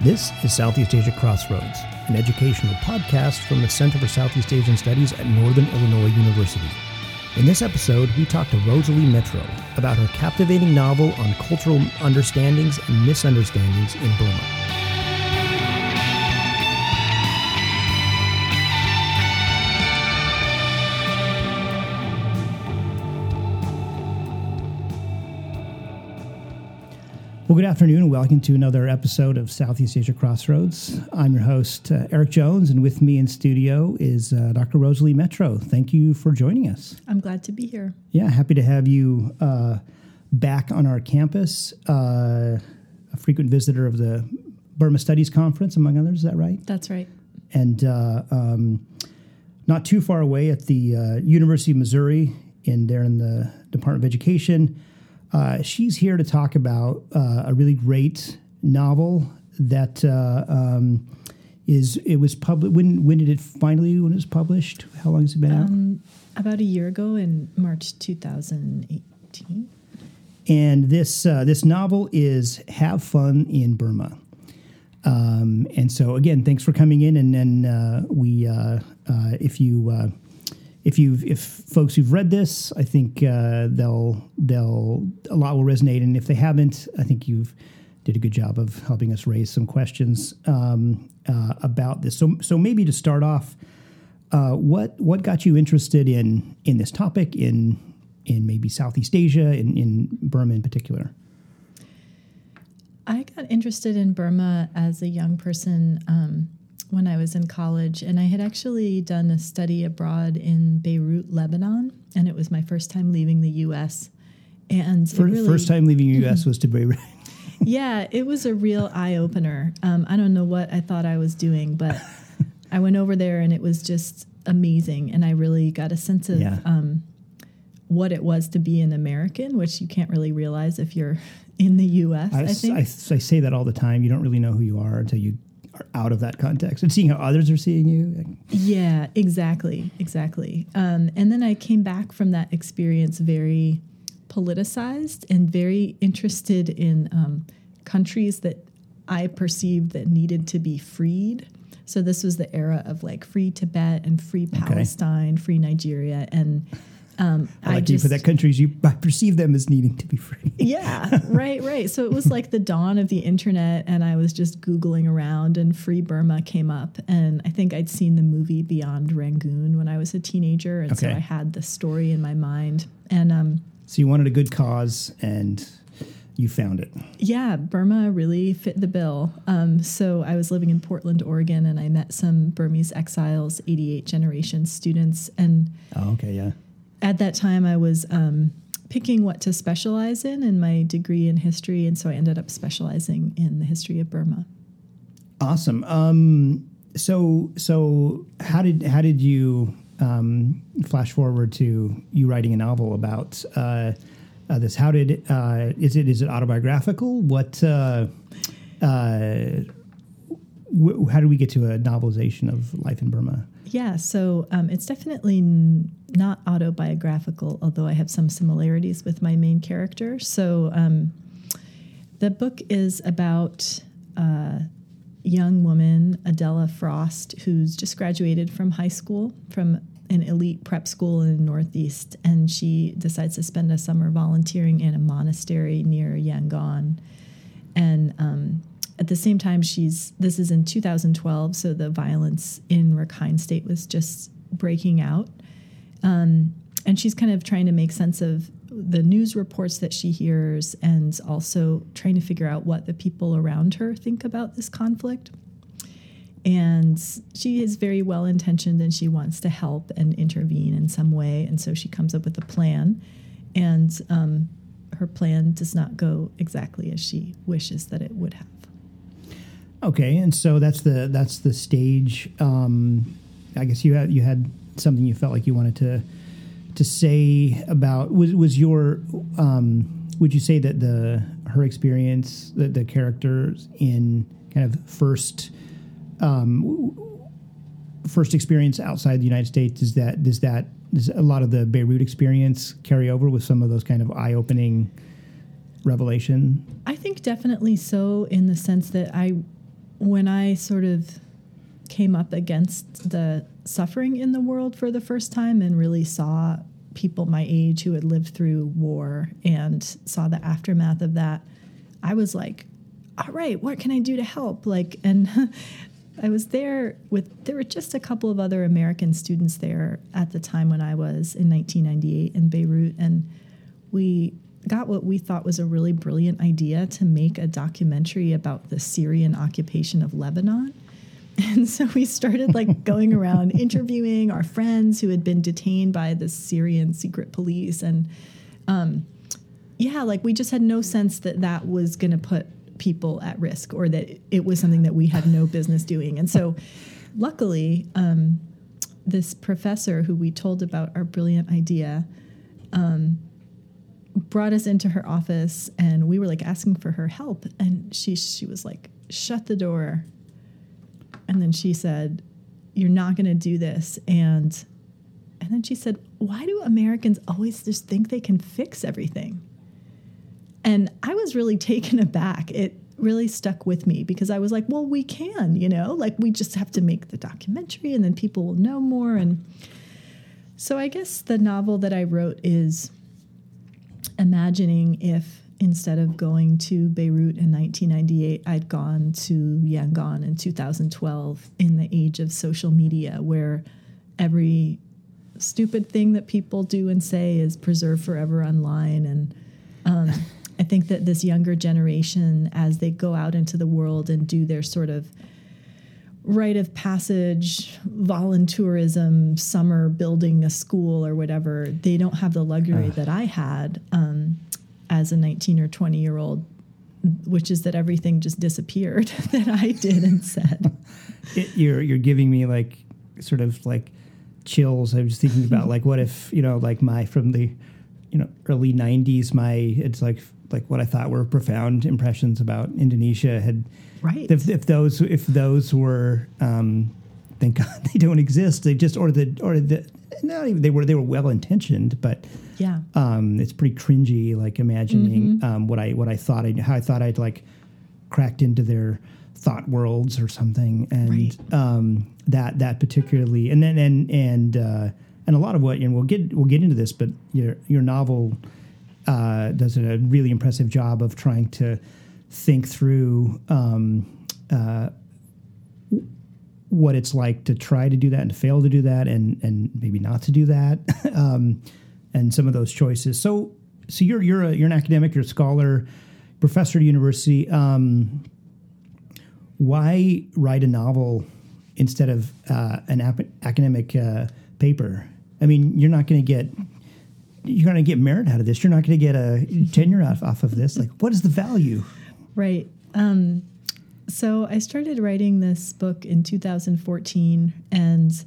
This is Southeast Asia Crossroads, an educational podcast from the Center for Southeast Asian Studies at Northern Illinois University. In this episode, we talk to Rosalie Metro about her captivating novel on cultural understandings and misunderstandings in Burma. Good afternoon and welcome to another episode of Southeast Asia Crossroads. I'm your host, uh, Eric Jones, and with me in studio is uh, Dr. Rosalie Metro. Thank you for joining us. I'm glad to be here. Yeah, happy to have you uh, back on our campus, uh, a frequent visitor of the Burma Studies Conference, among others. Is that right? That's right. And uh, um, not too far away at the uh, University of Missouri, in there in the Department of Education. Uh, she's here to talk about uh, a really great novel that uh, um, is. It was published. When when did it finally? When it was published? How long has it been um, out? About a year ago, in March 2018. And this uh, this novel is "Have Fun in Burma." Um, and so again, thanks for coming in. And then uh, we, uh, if you if you if folks who've read this, I think uh, they'll they'll a lot will resonate, and if they haven't, I think you've did a good job of helping us raise some questions um, uh, about this. So so maybe to start off, uh, what what got you interested in in this topic in in maybe Southeast Asia in in Burma in particular? I got interested in Burma as a young person. Um, when I was in college, and I had actually done a study abroad in Beirut, Lebanon, and it was my first time leaving the U.S. And first, really, first time leaving the U.S. was to Beirut. yeah, it was a real eye opener. Um, I don't know what I thought I was doing, but I went over there, and it was just amazing, and I really got a sense of. Yeah. Um, what it was to be an American, which you can't really realize if you're in the U.S. I, I think I, I, say that all the time. You don't really know who you are until you out of that context and seeing how others are seeing you. Yeah, exactly, exactly. Um, and then I came back from that experience very politicized and very interested in um, countries that I perceived that needed to be freed. So this was the era of like free Tibet and free Palestine, okay. free Nigeria, and um, I like I just, you for that countries you I perceive them as needing to be free. yeah, right, right. So it was like the dawn of the internet, and I was just googling around, and Free Burma came up, and I think I'd seen the movie Beyond Rangoon when I was a teenager, and okay. so I had the story in my mind, and um, so you wanted a good cause, and you found it. Yeah, Burma really fit the bill. Um, so I was living in Portland, Oregon, and I met some Burmese exiles, 88 generation students, and oh, okay, yeah at that time, I was um, picking what to specialize in in my degree in history, and so I ended up specializing in the history of Burma. Awesome. Um, so, so how did how did you um, flash forward to you writing a novel about uh, uh, this? How did uh, is it is it autobiographical? What uh, uh, how do we get to a novelization of life in Burma? Yeah, so um, it's definitely not autobiographical, although I have some similarities with my main character. So um, the book is about a young woman, Adela Frost, who's just graduated from high school, from an elite prep school in the Northeast, and she decides to spend a summer volunteering in a monastery near Yangon. And um, at the same time, she's this is in 2012, so the violence in Rakhine State was just breaking out, um, and she's kind of trying to make sense of the news reports that she hears, and also trying to figure out what the people around her think about this conflict. And she is very well intentioned, and she wants to help and intervene in some way, and so she comes up with a plan, and um, her plan does not go exactly as she wishes that it would have. Okay, and so that's the that's the stage. Um, I guess you had you had something you felt like you wanted to to say about was was your um, would you say that the her experience the, the characters in kind of first um, first experience outside the United States is that does that does a lot of the Beirut experience carry over with some of those kind of eye opening revelation? I think definitely so in the sense that I when I sort of came up against the suffering in the world for the first time and really saw people my age who had lived through war and saw the aftermath of that, I was like, all right, what can I do to help? Like, and I was there with, there were just a couple of other American students there at the time when I was in 1998 in Beirut. And we got what we thought was a really brilliant idea to make a documentary about the Syrian occupation of Lebanon. And so we started like going around interviewing our friends who had been detained by the Syrian secret police. And um, yeah, like we just had no sense that that was going to put people at risk or that it was something that we had no business doing. And so luckily, um, this professor who we told about our brilliant idea um, brought us into her office and we were like asking for her help. And she, she was like, shut the door and then she said, You're not going to do this. And and then she said, Why do Americans always just think they can fix everything? And I was really taken aback. It really stuck with me because I was like, Well, we can, you know, like we just have to make the documentary and then people will know more. And so I guess the novel that I wrote is imagining if instead of going to Beirut in 1998, I'd gone to Yangon in 2012 in the age of social media where every stupid thing that people do and say is preserved forever online. And um, I think that this younger generation, as they go out into the world and do their sort of rite of passage, volunteerism, summer building a school or whatever, they don't have the luxury uh. that I had. Um, as a 19 or 20 year old which is that everything just disappeared that I did and said. It, you're you're giving me like sort of like chills. I was thinking about like what if you know like my from the you know early '90s my it's like like what I thought were profound impressions about Indonesia had right if, if those if those were um, thank God they don't exist. They just or the or the not even they were they were well intentioned, but yeah, um, it's pretty cringy. Like imagining mm-hmm. um, what I what I thought I how I thought I'd like cracked into their thought worlds or something, and right. um, that that particularly, and then and and uh, and a lot of what and we'll get we'll get into this, but your your novel uh, does a really impressive job of trying to think through. Um, uh, what it's like to try to do that and to fail to do that and and maybe not to do that um, and some of those choices. So so you're you're a, you're an academic you're a scholar professor at university. Um, why write a novel instead of uh, an ap- academic uh, paper? I mean you're not going to get you're going to get merit out of this. You're not going to get a tenure off, off of this. Like what is the value? Right. Um, so I started writing this book in 2014, and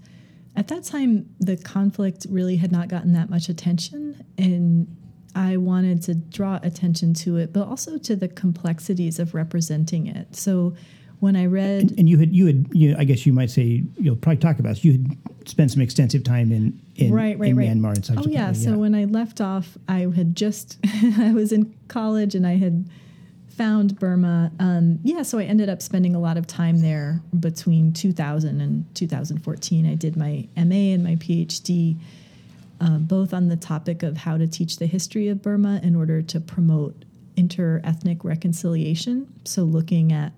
at that time, the conflict really had not gotten that much attention, and I wanted to draw attention to it, but also to the complexities of representing it. So when I read, and, and you had you had you, I guess you might say you'll probably talk about this. You had spent some extensive time in in, right, right, in right. Myanmar and such. Oh yeah. So when I left off, I had just I was in college and I had found Burma. Um, yeah, so I ended up spending a lot of time there between 2000 and 2014. I did my MA and my PhD, uh, both on the topic of how to teach the history of Burma in order to promote inter-ethnic reconciliation. So looking at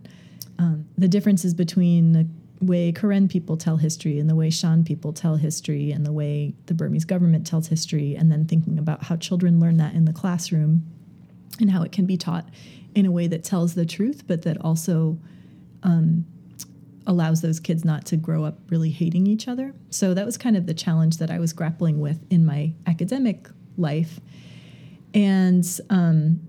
um, the differences between the way Karen people tell history and the way Shan people tell history and the way the Burmese government tells history, and then thinking about how children learn that in the classroom and how it can be taught in a way that tells the truth, but that also um, allows those kids not to grow up really hating each other. So that was kind of the challenge that I was grappling with in my academic life. And um,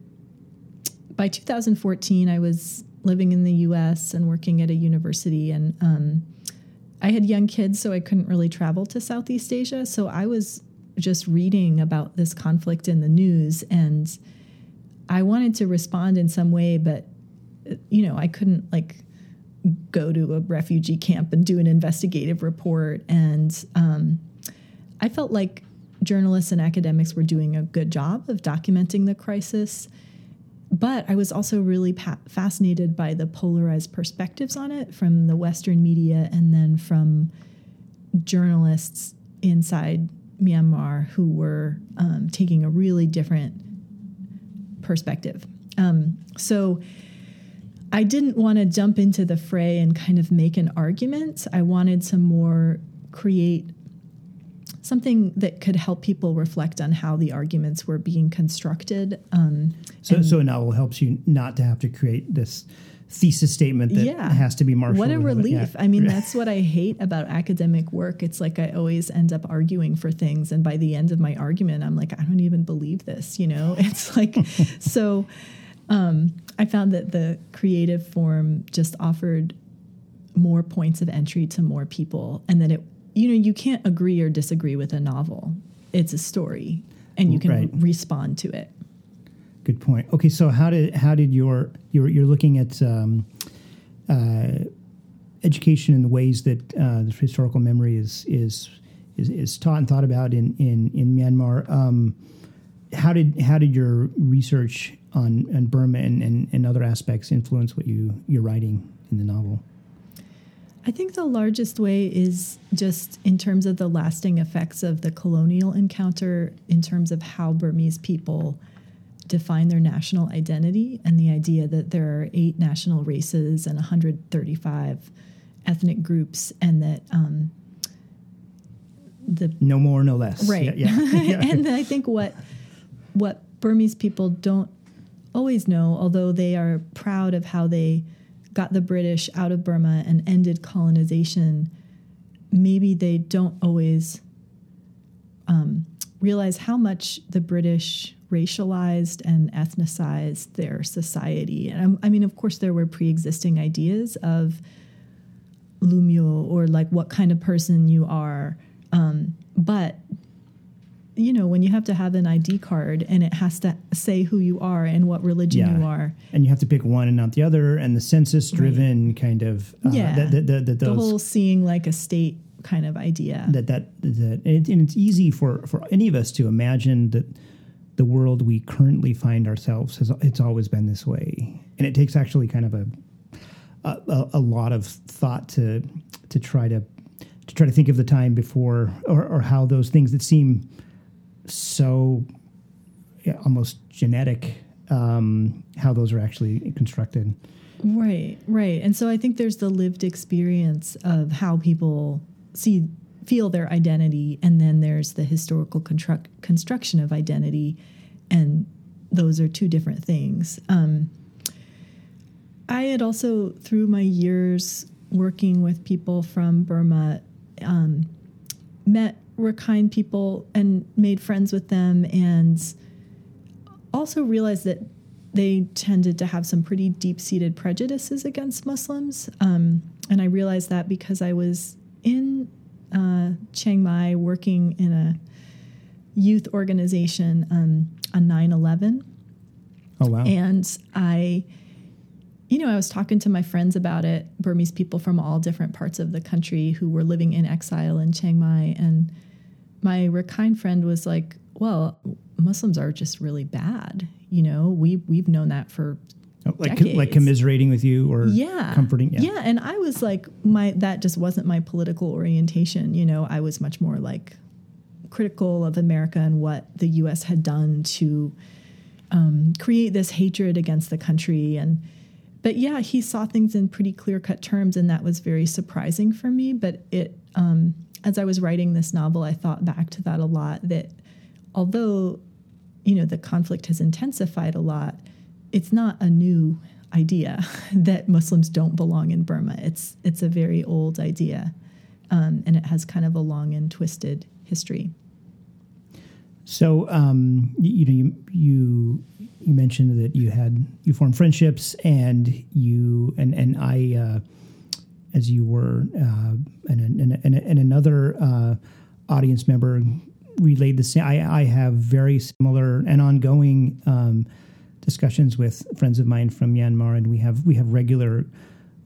by 2014, I was living in the US and working at a university. And um, I had young kids, so I couldn't really travel to Southeast Asia. So I was just reading about this conflict in the news and I wanted to respond in some way, but you know, I couldn't like go to a refugee camp and do an investigative report. And um, I felt like journalists and academics were doing a good job of documenting the crisis. but I was also really pa- fascinated by the polarized perspectives on it from the Western media and then from journalists inside Myanmar who were um, taking a really different perspective. Um, so I didn't want to jump into the fray and kind of make an argument. I wanted to more create something that could help people reflect on how the arguments were being constructed. Um, so, so a novel helps you not to have to create this thesis statement that Yeah. has to be marshaled. What a relief. yeah. I mean, that's what I hate about academic work. It's like I always end up arguing for things. And by the end of my argument, I'm like, I don't even believe this, you know? It's like, so um, I found that the creative form just offered more points of entry to more people. And that it, you know, you can't agree or disagree with a novel, it's a story, and you can Right. respond to it. Good point. Okay, so how did how did your you're you're looking at um, uh, education in the ways that uh, the historical memory is is is, is taught and thought about in in in Myanmar. Um, how did how did your research on, on Burma and, and, and other aspects influence what you you're writing in the novel? I think the largest way is just in terms of the lasting effects of the colonial encounter, in terms of how Burmese people define their national identity and the idea that there are eight national races and 135 ethnic groups, and that um, the No more, no less. right Yeah. yeah. And i think what what burmese people don't always know although they are proud of how they got the british out of burma and ended colonization maybe they don't always um, realize how much the british racialized and ethnicized their society. And I'm- i mean of course there were pre-existing ideas of lumio or like what kind of person you are um, but you know when you have to have an id card and it has to say who you are and what religion Yeah. you are and you have to pick one and not the other, and the census-driven kind of uh, Yeah. that, that, that, that the those whole seeing like a state kind of idea that that that and, it, and it's easy for for any of us to imagine that the world we currently find ourselves has it's always been this way, and it takes actually kind of a a, a- a lot of thought to to try to to try to think of the time before or, or how those things that seem so yeah, almost genetic um, how those are actually constructed. Right, right. And so I think there's the lived experience of how people see feel their identity and then there's the historical construct, construction of identity and those are two different things. Um, I had also through my years working with people from Burma um, met Rakhine people and made friends with them and also realized that they tended to have some pretty deep seated prejudices against Muslims. Um, and I realized that because I was in uh, Chiang Mai working in a youth organization um, on 9 11. Oh wow! And I, you know, I was talking to my friends about it, Burmese people from all different parts of the country who were living in exile in Chiang Mai. And my Rakhine friend was like, well, Muslims are just really bad. You know, we, we've known that for Oh, like like commiserating with you or yeah comforting. yeah and i was like my that just wasn't my political orientation you know i was much more like critical of america and what the us had done to um, create this hatred against the country and but yeah he saw things in pretty clear cut terms and that was very surprising for me but it um, as i was writing this novel i thought back to that a lot that although you know the conflict has intensified a lot it's not a new idea that Muslims don't belong in Burma. It's it's a very old idea, um, and it has kind of a long and twisted history. So, um, you, you know, you, you you mentioned that you had you formed friendships, and you and and I, uh, as you were, uh, and, and, and, and another uh, audience member relayed the same. I, I have very similar and ongoing um, discussions with friends of mine from Myanmar, and we have we have regular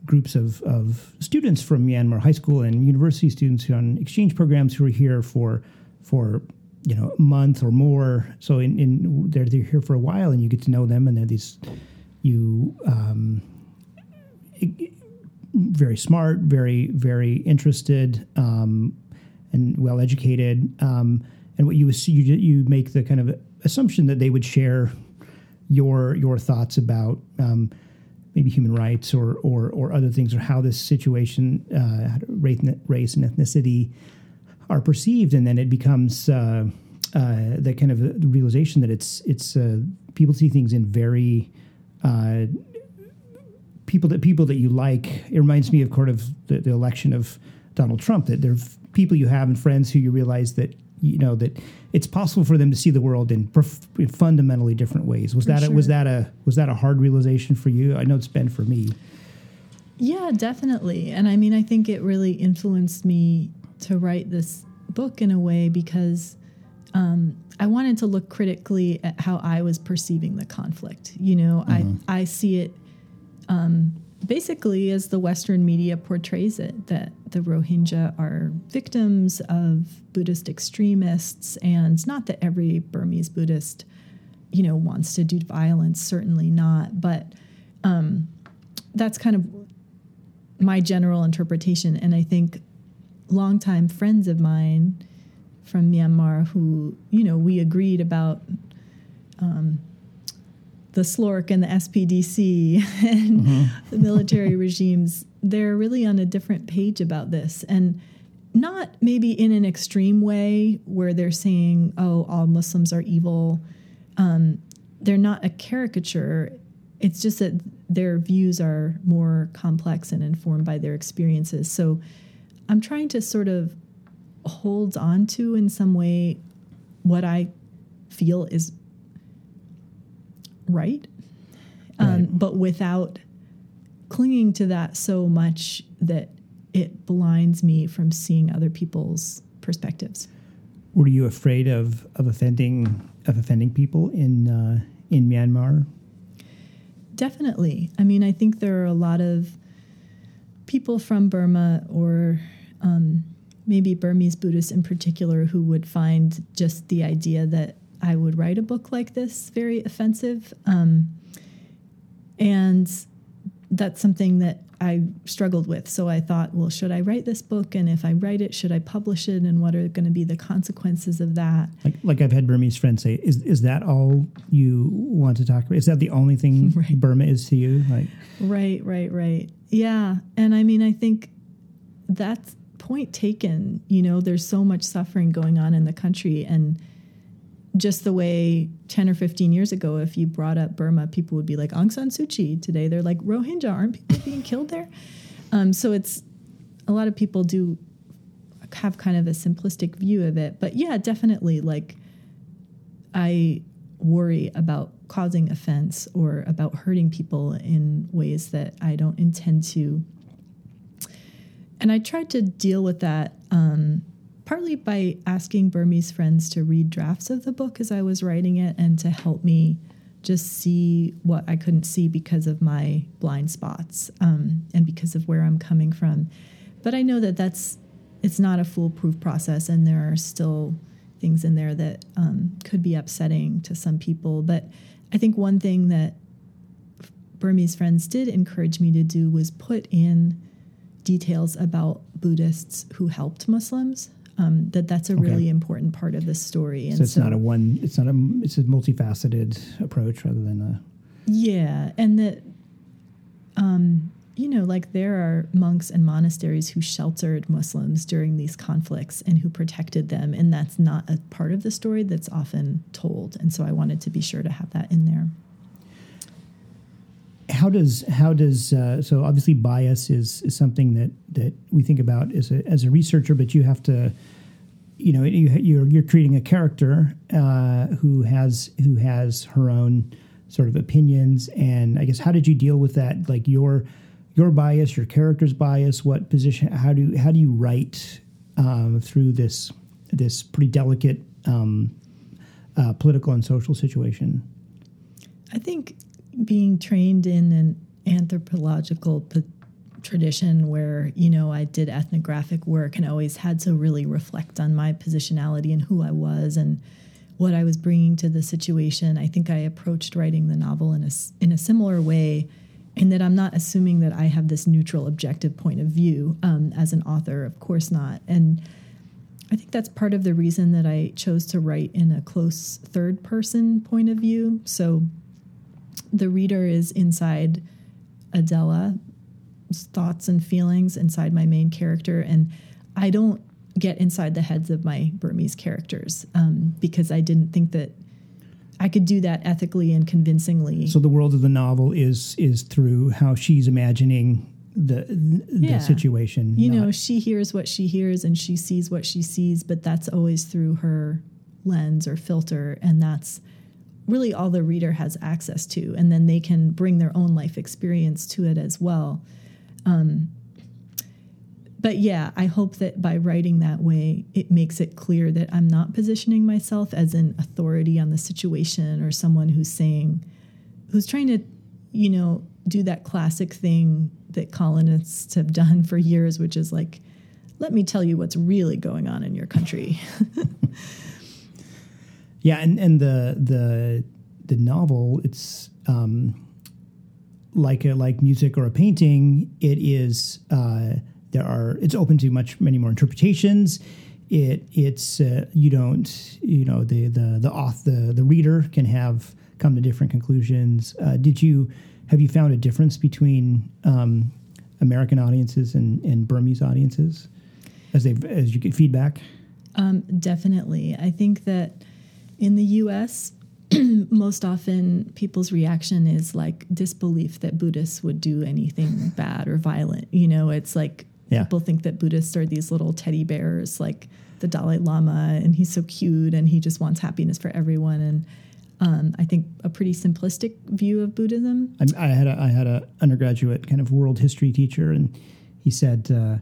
groups of, of students from Myanmar high school and university students who are on exchange programs who are here for for you know a month or more. So in, in they're they're here for a while, and you get to know them, and they're these you um, very smart, very very interested, um, and well educated. Um, and what you you you make the kind of assumption that they would share your your thoughts about um, maybe human rights or, or or other things, or how this situation, uh, race, race and ethnicity, are perceived, and then it becomes uh, uh, that kind of realization that it's it's uh, people see things in very uh, people that people that you like. It reminds me of kind of the, the election of Donald Trump. That there are people you have and friends who you realize that you know that it's possible for them to see the world in, prof- in fundamentally different ways. Was For that a, was that a was that a hard realization for you? I know it's been for me. Yeah, definitely. And I mean, I think it really influenced me to write this book in a way because um, I wanted to look critically at how I was perceiving the conflict. You know, I, I see it um, basically as the Western media portrays it that the Rohingya are victims of Buddhist extremists. And not that every Burmese Buddhist, you know, wants to do violence, certainly not. But um, that's kind of my general interpretation. And I think longtime friends of mine from Myanmar who, you know, we agreed about um, the SLORC and the SPDC and the military regimes, they're really on a different page about this. And not maybe in an extreme way where they're saying, oh, all Muslims are evil. Um, they're not a caricature. It's just that their views are more complex and informed by their experiences. So I'm trying to sort of hold on to, in some way, what I feel is right, um, Right. but without clinging to that so much that it blinds me from seeing other people's perspectives. Were you afraid of, of offending of offending people in uh, in Myanmar? Definitely. I mean, I think there are a lot of people from Burma or um, maybe Burmese Buddhists in particular who would find just the idea that I would write a book like this very offensive. Um, and that's something that I struggled with. So I thought, well, should I write this book? And if I write it, should I publish it? And what are going to be the consequences of that? Like like I've had Burmese friends say, is is that all you want to talk about? Is that the only thing Right. Burma is to you? Like Right, right, right. Yeah. And I mean, I think that's point taken. You know, there's so much suffering going on in the country. And just the way 10 or 15 years ago, if you brought up Burma, people would be like, Aung San Suu Kyi. Today, they're like, Rohingya, aren't people being killed there? Um, so it's a lot of people do have kind of a simplistic view of it. But yeah, definitely, like, I worry about causing offense or about hurting people in ways that I don't intend to. And I tried to deal with that um, partly by asking Burmese friends to read drafts of the book as I was writing it and to help me just see what I couldn't see because of my blind spots um, and because of where I'm coming from. But I know that that's it's not a foolproof process, and there are still things in there that um, could be upsetting to some people. But I think one thing that Burmese friends did encourage me to do was put in details about Buddhists who helped Muslims. Um, that that's a Okay. really important part of the story. so it's not a one. It's not a. It's a multifaceted approach rather than a. Yeah, and that, um, you know, like there are monks and monasteries who sheltered Muslims during these conflicts and who protected them, and that's not a part of the story that's often told. And so I wanted to be sure to have that in there. How does how does uh, so obviously bias is, is something that that we think about as a as a researcher, but you have to, you know, you, you're you're creating a character uh, who has who has her own sort of opinions, and I guess how did you deal with that? Like your your bias, your character's bias. What position? How do how do you write um, through this this pretty delicate um, uh, political and social situation? I think being trained in an anthropological p- tradition where you know I did ethnographic work and always had to really reflect on my positionality and who I was and what I was bringing to the situation. I think I approached writing the novel in a in a similar way, in that I'm not assuming that I have this neutral, objective point of view um, as an author. Of course not, and. I think that's part of the reason that I chose to write in a close third person point of view. So the reader is inside Adela's thoughts and feelings inside my main character, and I don't get inside the heads of my Burmese characters um, because I didn't think that I could do that ethically and convincingly. So the world of the novel is is through how she's imagining the the Yeah. situation. you know, she hears what she hears and she sees what she sees, but that's always through her lens or filter, and that's really all the reader has access to, and then they can bring their own life experience to it as well. Um, but yeah, I hope that by writing that way, it makes it clear that I'm not positioning myself as an authority on the situation or someone who's saying, who's trying to, you know, do that classic thing that colonists have done for years, which is like, let me tell you what's really going on in your country. Yeah, and, and the the the novel, it's um, like a, like music or a painting. It is uh, there are it's open to much many more interpretations. It it's uh, you don't you know the the the auth the the reader can have come to different conclusions. Uh, did you have you found a difference between um, American audiences and, and Burmese audiences as they as you get feedback? Um, definitely. I think that in the US, most often people's reaction is like disbelief that Buddhists would do anything bad or violent. You know, it's like Yeah. people think that Buddhists are these little teddy bears, like the Dalai Lama, and he's so cute and he just wants happiness for everyone. And um, I think a pretty simplistic view of Buddhism. I, I had a, I had a undergraduate kind of world history teacher, and he said, uh,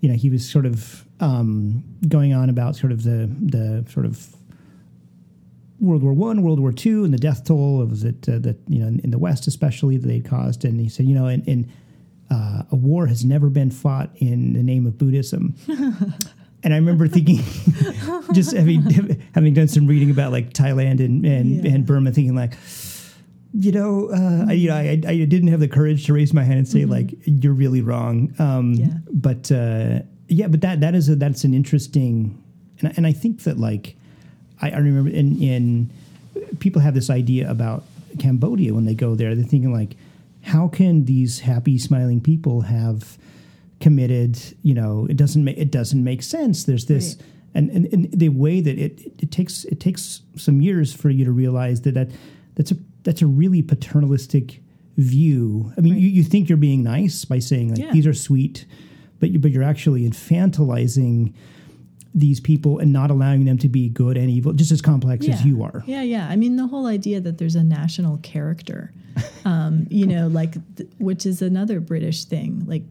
you know, he was sort of um, going on about sort of the the sort of World War One, World War Two, and the death toll of it uh, that you know in, in the West especially that they caused, and he said, you know, and. and uh, a war has never been fought in the name of Buddhism. and I remember thinking, just having having done some reading about like Thailand and and, Yeah. and Burma, thinking like, you know, uh, I, you know, I, I didn't have the courage to raise my hand and say like, you're really wrong. Um, Yeah. But uh, yeah, but that that is a that's an interesting, and I- and I think that like, I, I remember in in people have this idea about Cambodia when they go there. They're thinking like, how can these happy, smiling people have committed? You know, it doesn't make it doesn't make sense. There's this. Right. And, and, and the way that it, it, takes it takes some years for you to realize that, that that's a that's a really paternalistic view. I mean, Right. you, you think you're being nice by saying like Yeah. these are sweet, but you, but you're actually infantilizing these people and not allowing them to be good and evil, just as complex as you are. Yeah, yeah. I mean, the whole idea that there's a national character, um, you know, like, th- which is another British thing, like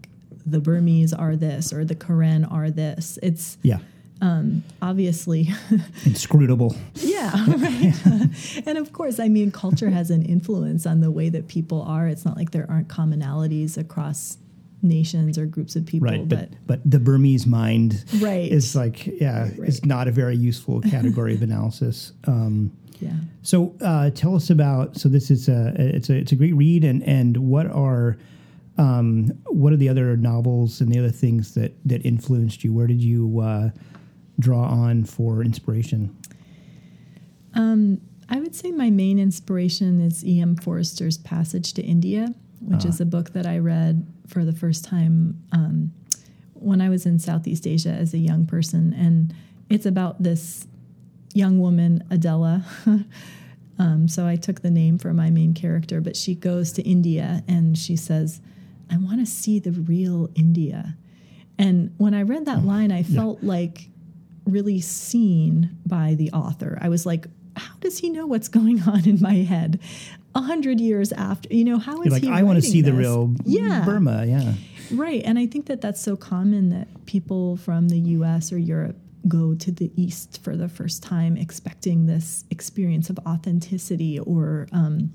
the Burmese are this or the Karen are this. It's Yeah, obviously, inscrutable. yeah, right. and of course, I mean, culture has an influence on the way that people are. It's not like there aren't commonalities across nations or groups of people, Right, but, but but the Burmese mind Right. is like yeah, Right, right. is not a very useful category of analysis. Um, yeah. So uh, tell us about. So this is a it's a it's a great read, and and what are um, what are the other novels and the other things that that influenced you? Where did you uh, draw on for inspiration? Um, I would say my main inspiration is E.M. Forster's Passage to India, which is a book that I read for the first time um, when I was in Southeast Asia as a young person. And it's about this young woman, Adela. um, so I took the name for my main character, but she goes to India and she says, I want to see the real India. And when I read that line, I felt like really seen by the author. I was like, how does he know what's going on in my head? A hundred years after, you know, how is You're like he? I want to see the real yeah, Burma. Yeah, right. And I think that that's so common that people from the U.S. or Europe go to the East for the first time, expecting this experience of authenticity or um,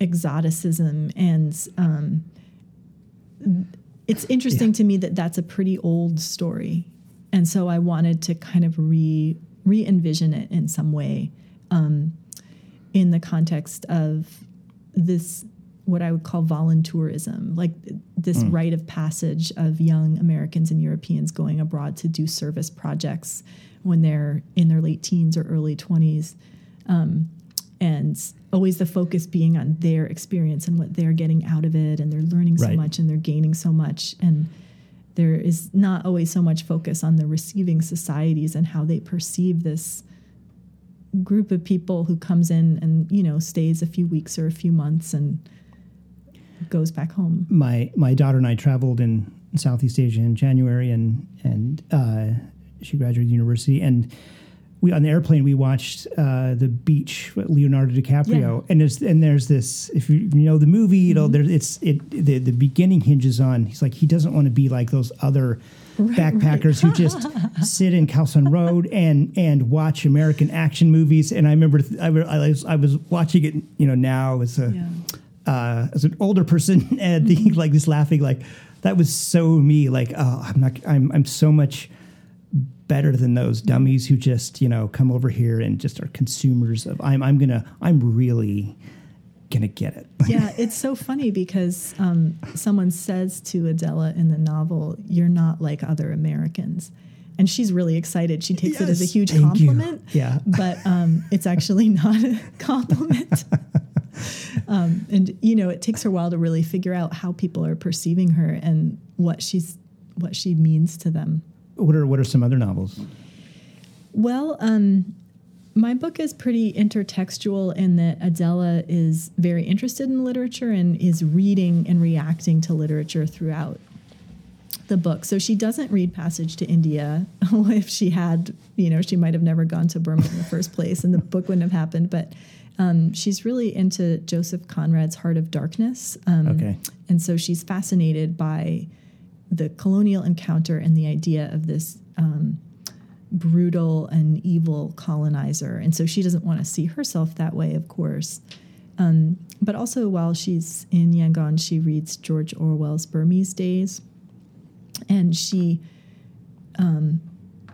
exoticism, and um, it's interesting Yeah. to me that that's a pretty old story, and so I wanted to kind of re re envision it in some way, um, in the context of this what I would call voluntourism, like this hmm. rite of passage of young Americans and Europeans going abroad to do service projects when they're in their late teens or early twenties um, and always the focus being on their experience and what they're getting out of it and they're learning so Right. much and they're gaining so much and there is not always so much focus on the receiving societies and how they perceive this group of people who comes in and you know stays a few weeks or a few months and goes back home my my daughter and I traveled in Southeast Asia in January, and and uh, she graduated university, and we on the airplane we watched uh, the beach with Leonardo DiCaprio, Yeah. and there's and there's this if you, you know the movie, you know there it's it the the beginning hinges on he's like he doesn't want to be like those other. Backpackers who just sit in Khao San Road and and watch American action movies, and I remember th- I, was I was watching it, you know, now as a yeah. uh, as an older person and thinking like just laughing like that was so me like oh I'm not I'm I'm so much better than those dummies who just you know come over here and just are consumers of I'm I'm gonna I'm really gonna get it yeah, it's so funny because um, someone says to Adela in the novel, "You're not like other Americans," and she's really excited. She takes it as a huge thank you. compliment. Yeah. but um, it's actually not a compliment. um, and you know, it takes her a while to really figure out how people are perceiving her and what she's what she means to them. what are what are some other novels Well, um, my book is pretty intertextual in that Adela is very interested in literature and is reading and reacting to literature throughout the book. So she doesn't read Passage to India. if she had, you know, she might have never gone to Burma in the first place and the book wouldn't have happened. But um, she's really into Joseph Conrad's Heart of Darkness. Um, Okay. And so she's fascinated by the colonial encounter and the idea of this um, brutal and evil colonizer. And so she doesn't want to see herself that way, of course. Um, but also, while she's in Yangon, she reads George Orwell's Burmese Days. And she um,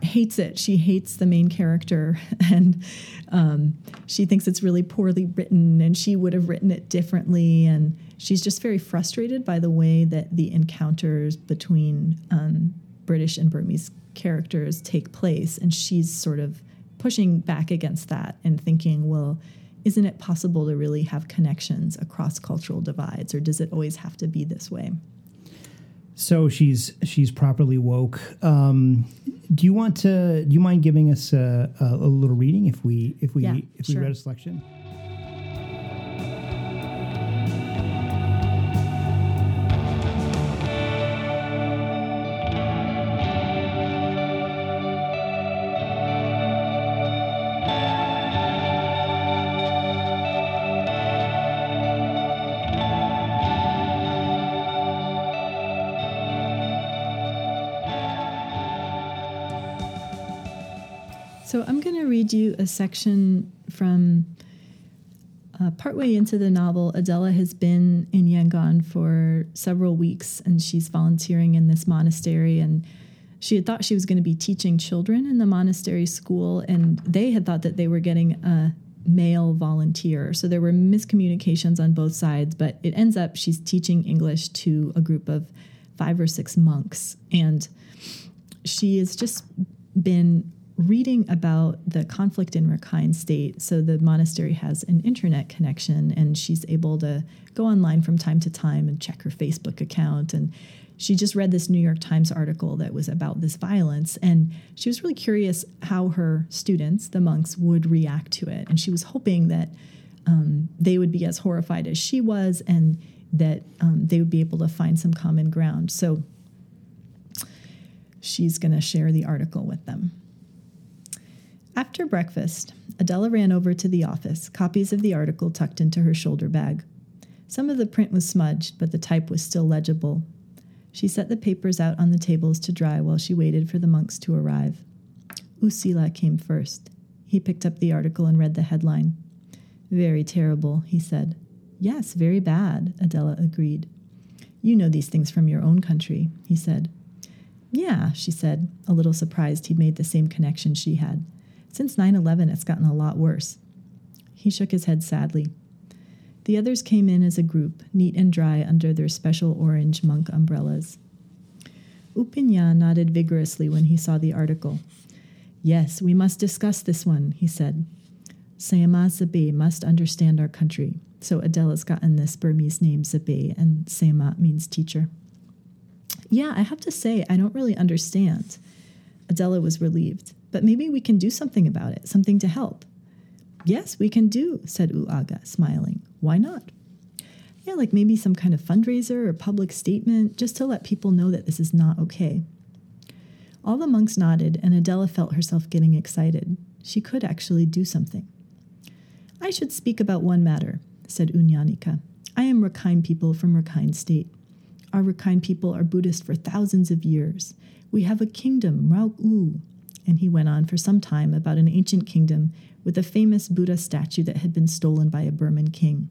hates it. She hates the main character. And um, she thinks it's really poorly written, and she would have written it differently. And she's just very frustrated by the way that the encounters between um, British and Burmese characters take place. And she's sort of pushing back against that and thinking, well, isn't it possible to really have connections across cultural divides, or does it always have to be this way? so she's she's properly woke um, do you want to do you mind giving us a, a, a little reading if we if we Yeah, if we sure. read a selection read you a section from uh, partway into the novel. Adela has been in Yangon for several weeks and she's volunteering in this monastery. And she had thought she was going to be teaching children in the monastery school, and they had thought that they were getting a male volunteer. So there were miscommunications on both sides, but it ends up she's teaching English to a group of five or six monks. And she has just been reading about the conflict in Rakhine State. So the monastery has an internet connection, and she's able to go online from time to time and check her Facebook account. And she just read this New York Times article that was about this violence, and she was really curious how her students, the monks, would react to it. And she was hoping that um, they would be as horrified as she was, and that um, they would be able to find some common ground. So she's going to share the article with them. After breakfast, Adela ran over to the office, copies of the article tucked into her shoulder bag. Some of the print was smudged, but the type was still legible. She set the papers out on the tables to dry while she waited for the monks to arrive. Usila came first. He picked up the article and read the headline. Very terrible, he said. Yes, very bad, Adela agreed. You know these things from your own country, he said. Yeah, she said, a little surprised he'd made the same connection she had. Since 9 11, it's gotten a lot worse. He shook his head sadly. The others came in as a group, neat and dry under their special orange monk umbrellas. Upinyan nodded vigorously when he saw the article. Yes, we must discuss this one, he said. Sayama Zabe must understand our country. So Adela's gotten this Burmese name Zabe, and Sayama means teacher. Yeah, I have to say, I don't really understand. Adela was relieved. But maybe we can do something about it, something to help. Yes, we can do, said Uaga, smiling. Why not? Yeah, like maybe some kind of fundraiser or public statement, just to let people know that this is not okay. All the monks nodded, and Adela felt herself getting excited. She could actually do something. I should speak about one matter, said Unyanika. I am Rakhine people from Rakhine State. Our Rakhine people are Buddhist for thousands of years. We have a kingdom, Rauk and he went on for some time about an ancient kingdom with a famous Buddha statue that had been stolen by a Burman king.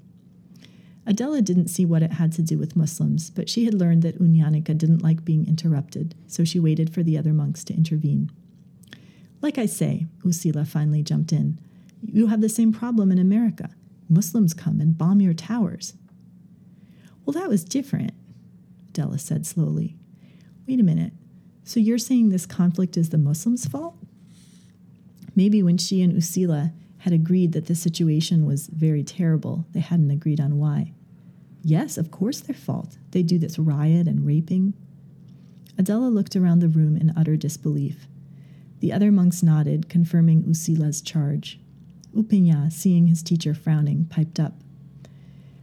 Adela didn't see what it had to do with Muslims, but she had learned that Unyanika didn't like being interrupted, so she waited for the other monks to intervene. Like I say, Usila finally jumped in, you have the same problem in America. Muslims come and bomb your towers. Well, that was different, Adela said slowly. Wait a minute. So you're saying this conflict is the Muslims' fault? Maybe when she and Usila had agreed that the situation was very terrible, they hadn't agreed on why. Yes, of course their fault. They do this riot and raping. Adela looked around the room in utter disbelief. The other monks nodded, confirming Usila's charge. Upinya, seeing his teacher frowning, piped up.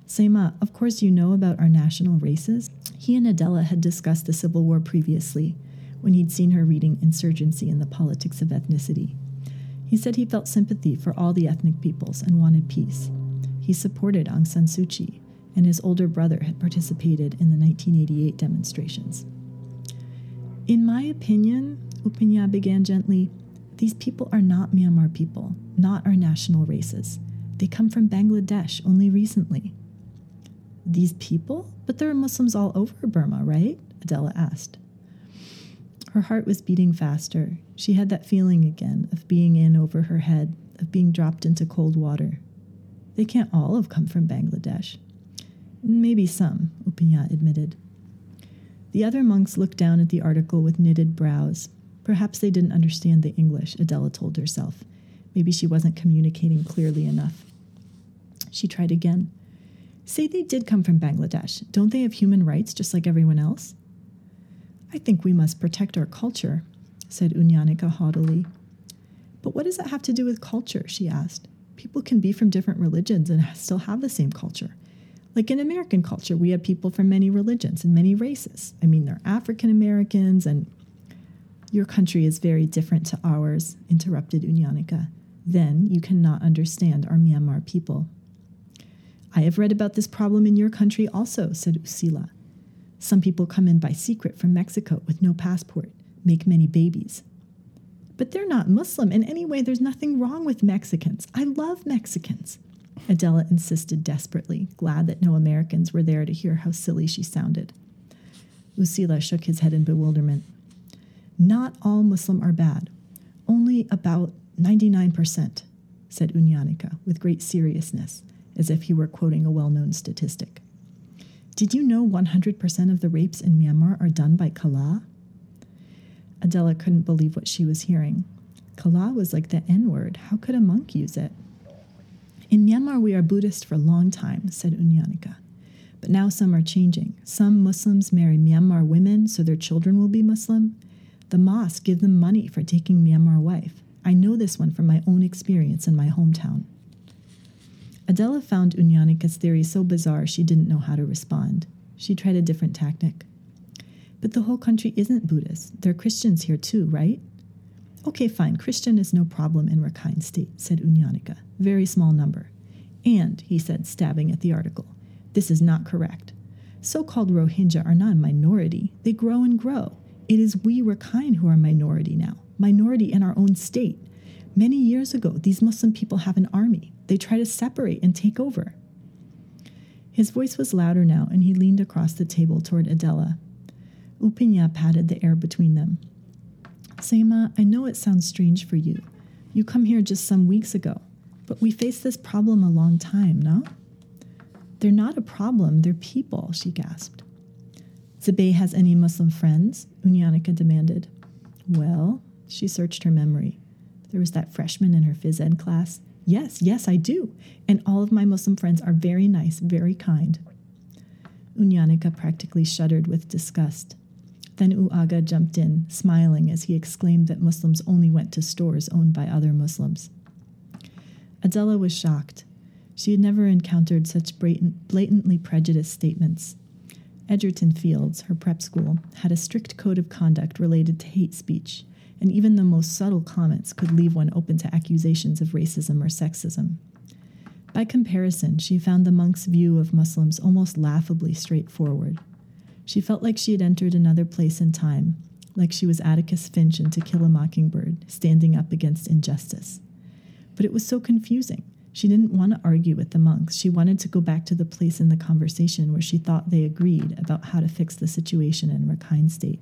Sayama, of course you know about our national races. He and Adela had discussed the Civil War previously, when he'd seen her reading Insurgency and the Politics of Ethnicity. He said he felt sympathy for all the ethnic peoples and wanted peace. He supported Aung San Suu Kyi, and his older brother had participated in the 1988 demonstrations. In my opinion, Upinya began gently, these people are not Myanmar people, not our national races. They come from Bangladesh only recently. These people? But there are Muslims all over Burma, right? Adela asked. Her heart was beating faster. She had that feeling again of being in over her head, of being dropped into cold water. They can't all have come from Bangladesh. Maybe some, Upinya admitted. The other monks looked down at the article with knitted brows. Perhaps they didn't understand the English, Adela told herself. Maybe she wasn't communicating clearly enough. She tried again. Say they did come from Bangladesh. Don't they have human rights just like everyone else? I think we must protect our culture, said Unyanika haughtily. But what does that have to do with culture? she asked. People can be from different religions and still have the same culture. Like in American culture, we have people from many religions and many races. I mean, they're African Americans, and your country is very different to ours, interrupted Unyanika. Then you cannot understand our Myanmar people. I have read about this problem in your country also, said Usila. Some people come in by secret from Mexico with no passport, make many babies. But they're not Muslim. In any way, there's nothing wrong with Mexicans. I love Mexicans. Adela insisted desperately, glad that no Americans were there to hear how silly she sounded. Usila shook his head in bewilderment. Not all Muslim are bad. Only about 99%, said Unyanika with great seriousness, as if he were quoting a well known statistic. Did you know 100% of the rapes in Myanmar are done by Kala? Adela couldn't believe what she was hearing. Kala was like the N word. How could a monk use it? In Myanmar, we are Buddhist for a long time, said Unyanika. But now some are changing. Some Muslims marry Myanmar women so their children will be Muslim. The mosque give them money for taking Myanmar wife. I know this one from my own experience in my hometown. Adela found Unyanika's theory so bizarre she didn't know how to respond. She tried a different tactic. But the whole country isn't Buddhist. There are Christians here too, right? Okay, fine. Christian is no problem in Rakhine State, said Unyanika. Very small number. And, he said, stabbing at the article, this is not correct. So called Rohingya are not a minority, they grow and grow. It is we Rakhine who are minority now, minority in our own state. Many years ago, these Muslim people have an army. They try to separate and take over. His voice was louder now, and he leaned across the table toward Adela. Upinya patted the air between them. Sayama, I know it sounds strange for you. You come here just some weeks ago, but we faced this problem a long time, no? They're not a problem, they're people, she gasped. Zabe has any Muslim friends? Unyanika demanded. Well, she searched her memory. There was that freshman in her phys ed class. Yes, yes, I do. And all of my Muslim friends are very nice, very kind. Unyanika practically shuddered with disgust. Then Uaga jumped in, smiling as he exclaimed that Muslims only went to stores owned by other Muslims. Adela was shocked. She had never encountered such blatantly prejudiced statements. Edgerton Fields, her prep school, had a strict code of conduct related to hate speech, and even the most subtle comments could leave one open to accusations of racism or sexism. By comparison, she found the monk's view of Muslims almost laughably straightforward. She felt like she had entered another place in time, like she was Atticus Finch in To Kill a Mockingbird, standing up against injustice. But it was so confusing. She didn't want to argue with the monks. She wanted to go back to the place in the conversation where she thought they agreed about how to fix the situation in Rakhine State.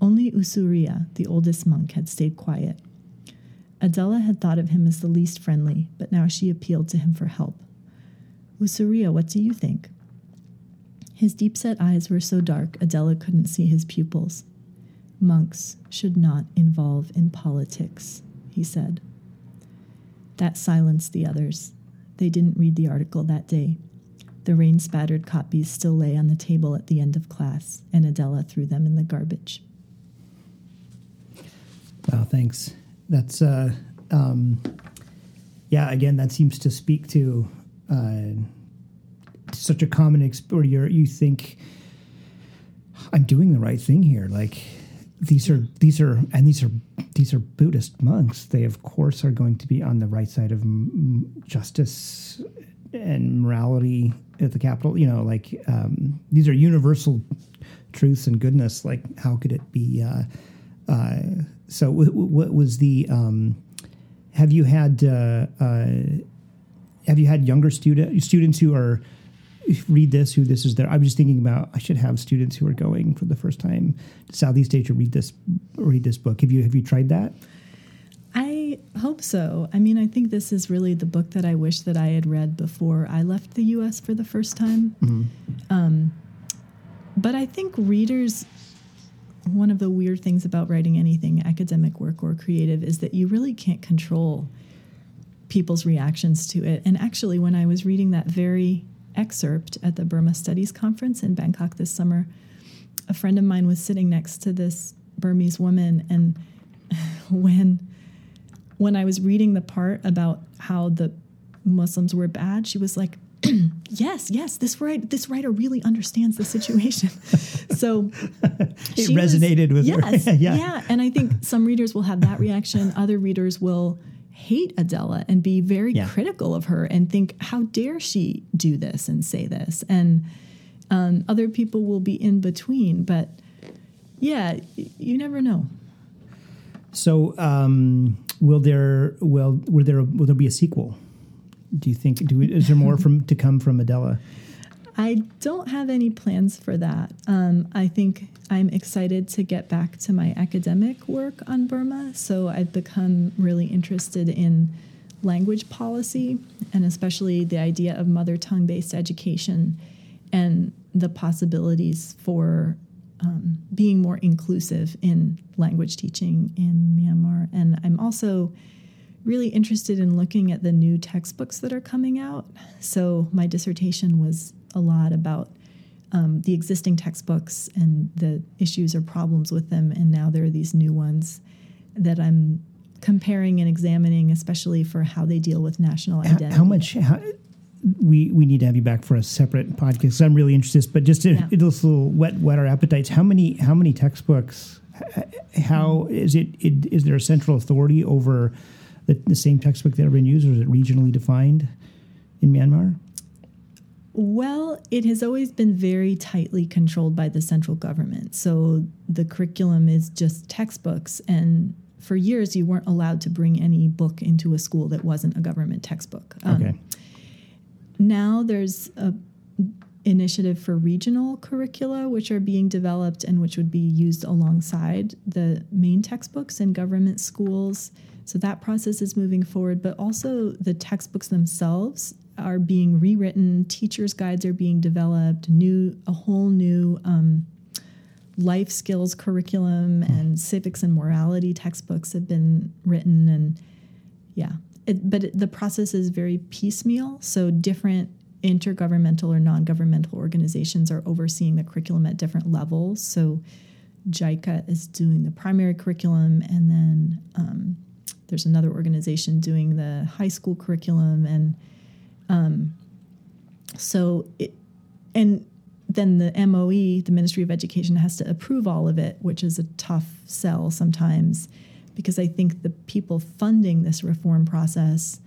Only Usuria, the oldest monk, had stayed quiet. Adela had thought of him as the least friendly, but now she appealed to him for help. Usuria, what do you think? His deep set eyes were so dark Adela couldn't see his pupils. Monks should not involve in politics, he said. That silenced the others. They didn't read the article that day. The rain spattered copies still lay on the table at the end of class, and Adela threw them in the garbage. Wow, thanks. That's, uh, um, yeah, again, that seems to speak to uh, such a common experience you think, I'm doing the right thing here. Like, these are these are and these are these are Buddhist monks. They of course are going to be on the right side of justice and morality at the capital. You know, like um, these are universal truths and goodness. Like how could it be? Uh, uh, so, what was the? Um, have you had uh, uh, have you had younger student students who are read this, who this is there? I was just thinking about I should have students who are going for the first time to Southeast Asia read this read this book. Have you have you tried that? I hope so. I mean, I think this is really the book that I wish that I had read before I left the U.S. for the first time. Mm-hmm. Um, but I think readers. One of the weird things about writing anything, academic work or creative, is that you really can't control people's reactions to it. And actually, when I was reading that very excerpt at the Burma Studies Conference in Bangkok this summer, a friend of mine was sitting next to this Burmese woman, and when when I was reading the part about how the Muslims were bad, she was like, "Yes, yes, this right this writer really understands the situation." so it resonated was, with yes, her. yeah, yeah, and I think some readers will have that reaction. Other readers will hate Adela and be very yeah. critical of her and think, how dare she do this and say this? And um, other people will be in between. But yeah, you never know. So, um, will there will will there will there be a sequel? Do you think? Do we, is there more from to come from Adela? I don't have any plans for that. Um, I think I'm excited to get back to my academic work on Burma. So I've become really interested in language policy and especially the idea of mother tongue based education and the possibilities for um, being more inclusive in language teaching in Myanmar. And I'm also really interested in looking at the new textbooks that are coming out. So my dissertation was a lot about um, the existing textbooks and the issues or problems with them, and now there are these new ones that I'm comparing and examining, especially for how they deal with national identity. How, how much? How, we we need to have you back for a separate podcast. I'm really interested, but just to, yeah. just a little wet wet our appetites. How many how many textbooks? How is it, it? Is there a central authority over the, the same textbook that been used, or is it regionally defined in Myanmar? Well, it has always been very tightly controlled by the central government. So the curriculum is just textbooks. And for years, you weren't allowed to bring any book into a school that wasn't a government textbook. Um, okay. now there's a initiative for regional curricula which are being developed and which would be used alongside the main textbooks in government schools so that process is moving forward but also the textbooks themselves are being rewritten teachers guides are being developed new a whole new um, life skills curriculum and civics and morality textbooks have been written and yeah. It, but it, the process is very piecemeal so different intergovernmental or non-governmental organizations are overseeing the curriculum at different levels. So JICA is doing the primary curriculum and then um, there's another organization doing the high school curriculum and um, so it, and then the MOE, the Ministry of Education, has to approve all of it, which is a tough sell sometimes because I think the people funding this reform process,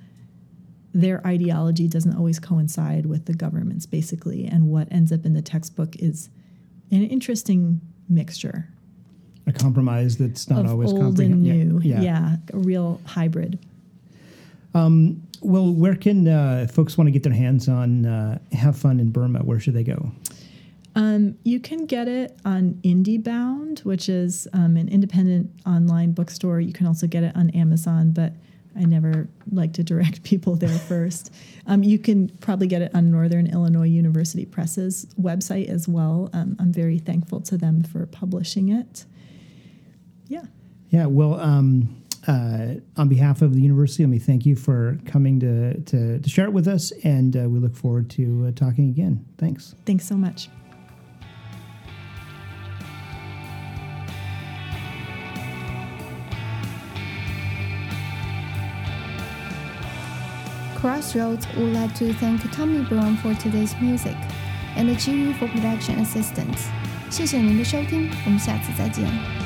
their ideology doesn't always coincide with the government's basically. And what ends up in the textbook is an interesting mixture. A compromise that's not of always old and new. Yeah. yeah, a real hybrid. Um, well, where can uh, folks want to get their hands on uh, Have Fun in Burma? Where should they go? Um, you can get it on IndieBound, which is um, an independent online bookstore. You can also get it on Amazon, but I never like to direct people there first. Um, you can probably get it on Northern Illinois University Press's website as well. Um, I'm very thankful to them for publishing it. Yeah. Yeah. Well, um, uh, on behalf of the university, let me thank you for coming to, to, to share it with us, and uh, we look forward to uh, talking again. Thanks. Thanks so much. Crossroads would like to thank Tommy Brown for today's music and GU for production assistance. 谢谢您的收听，我们下次再见。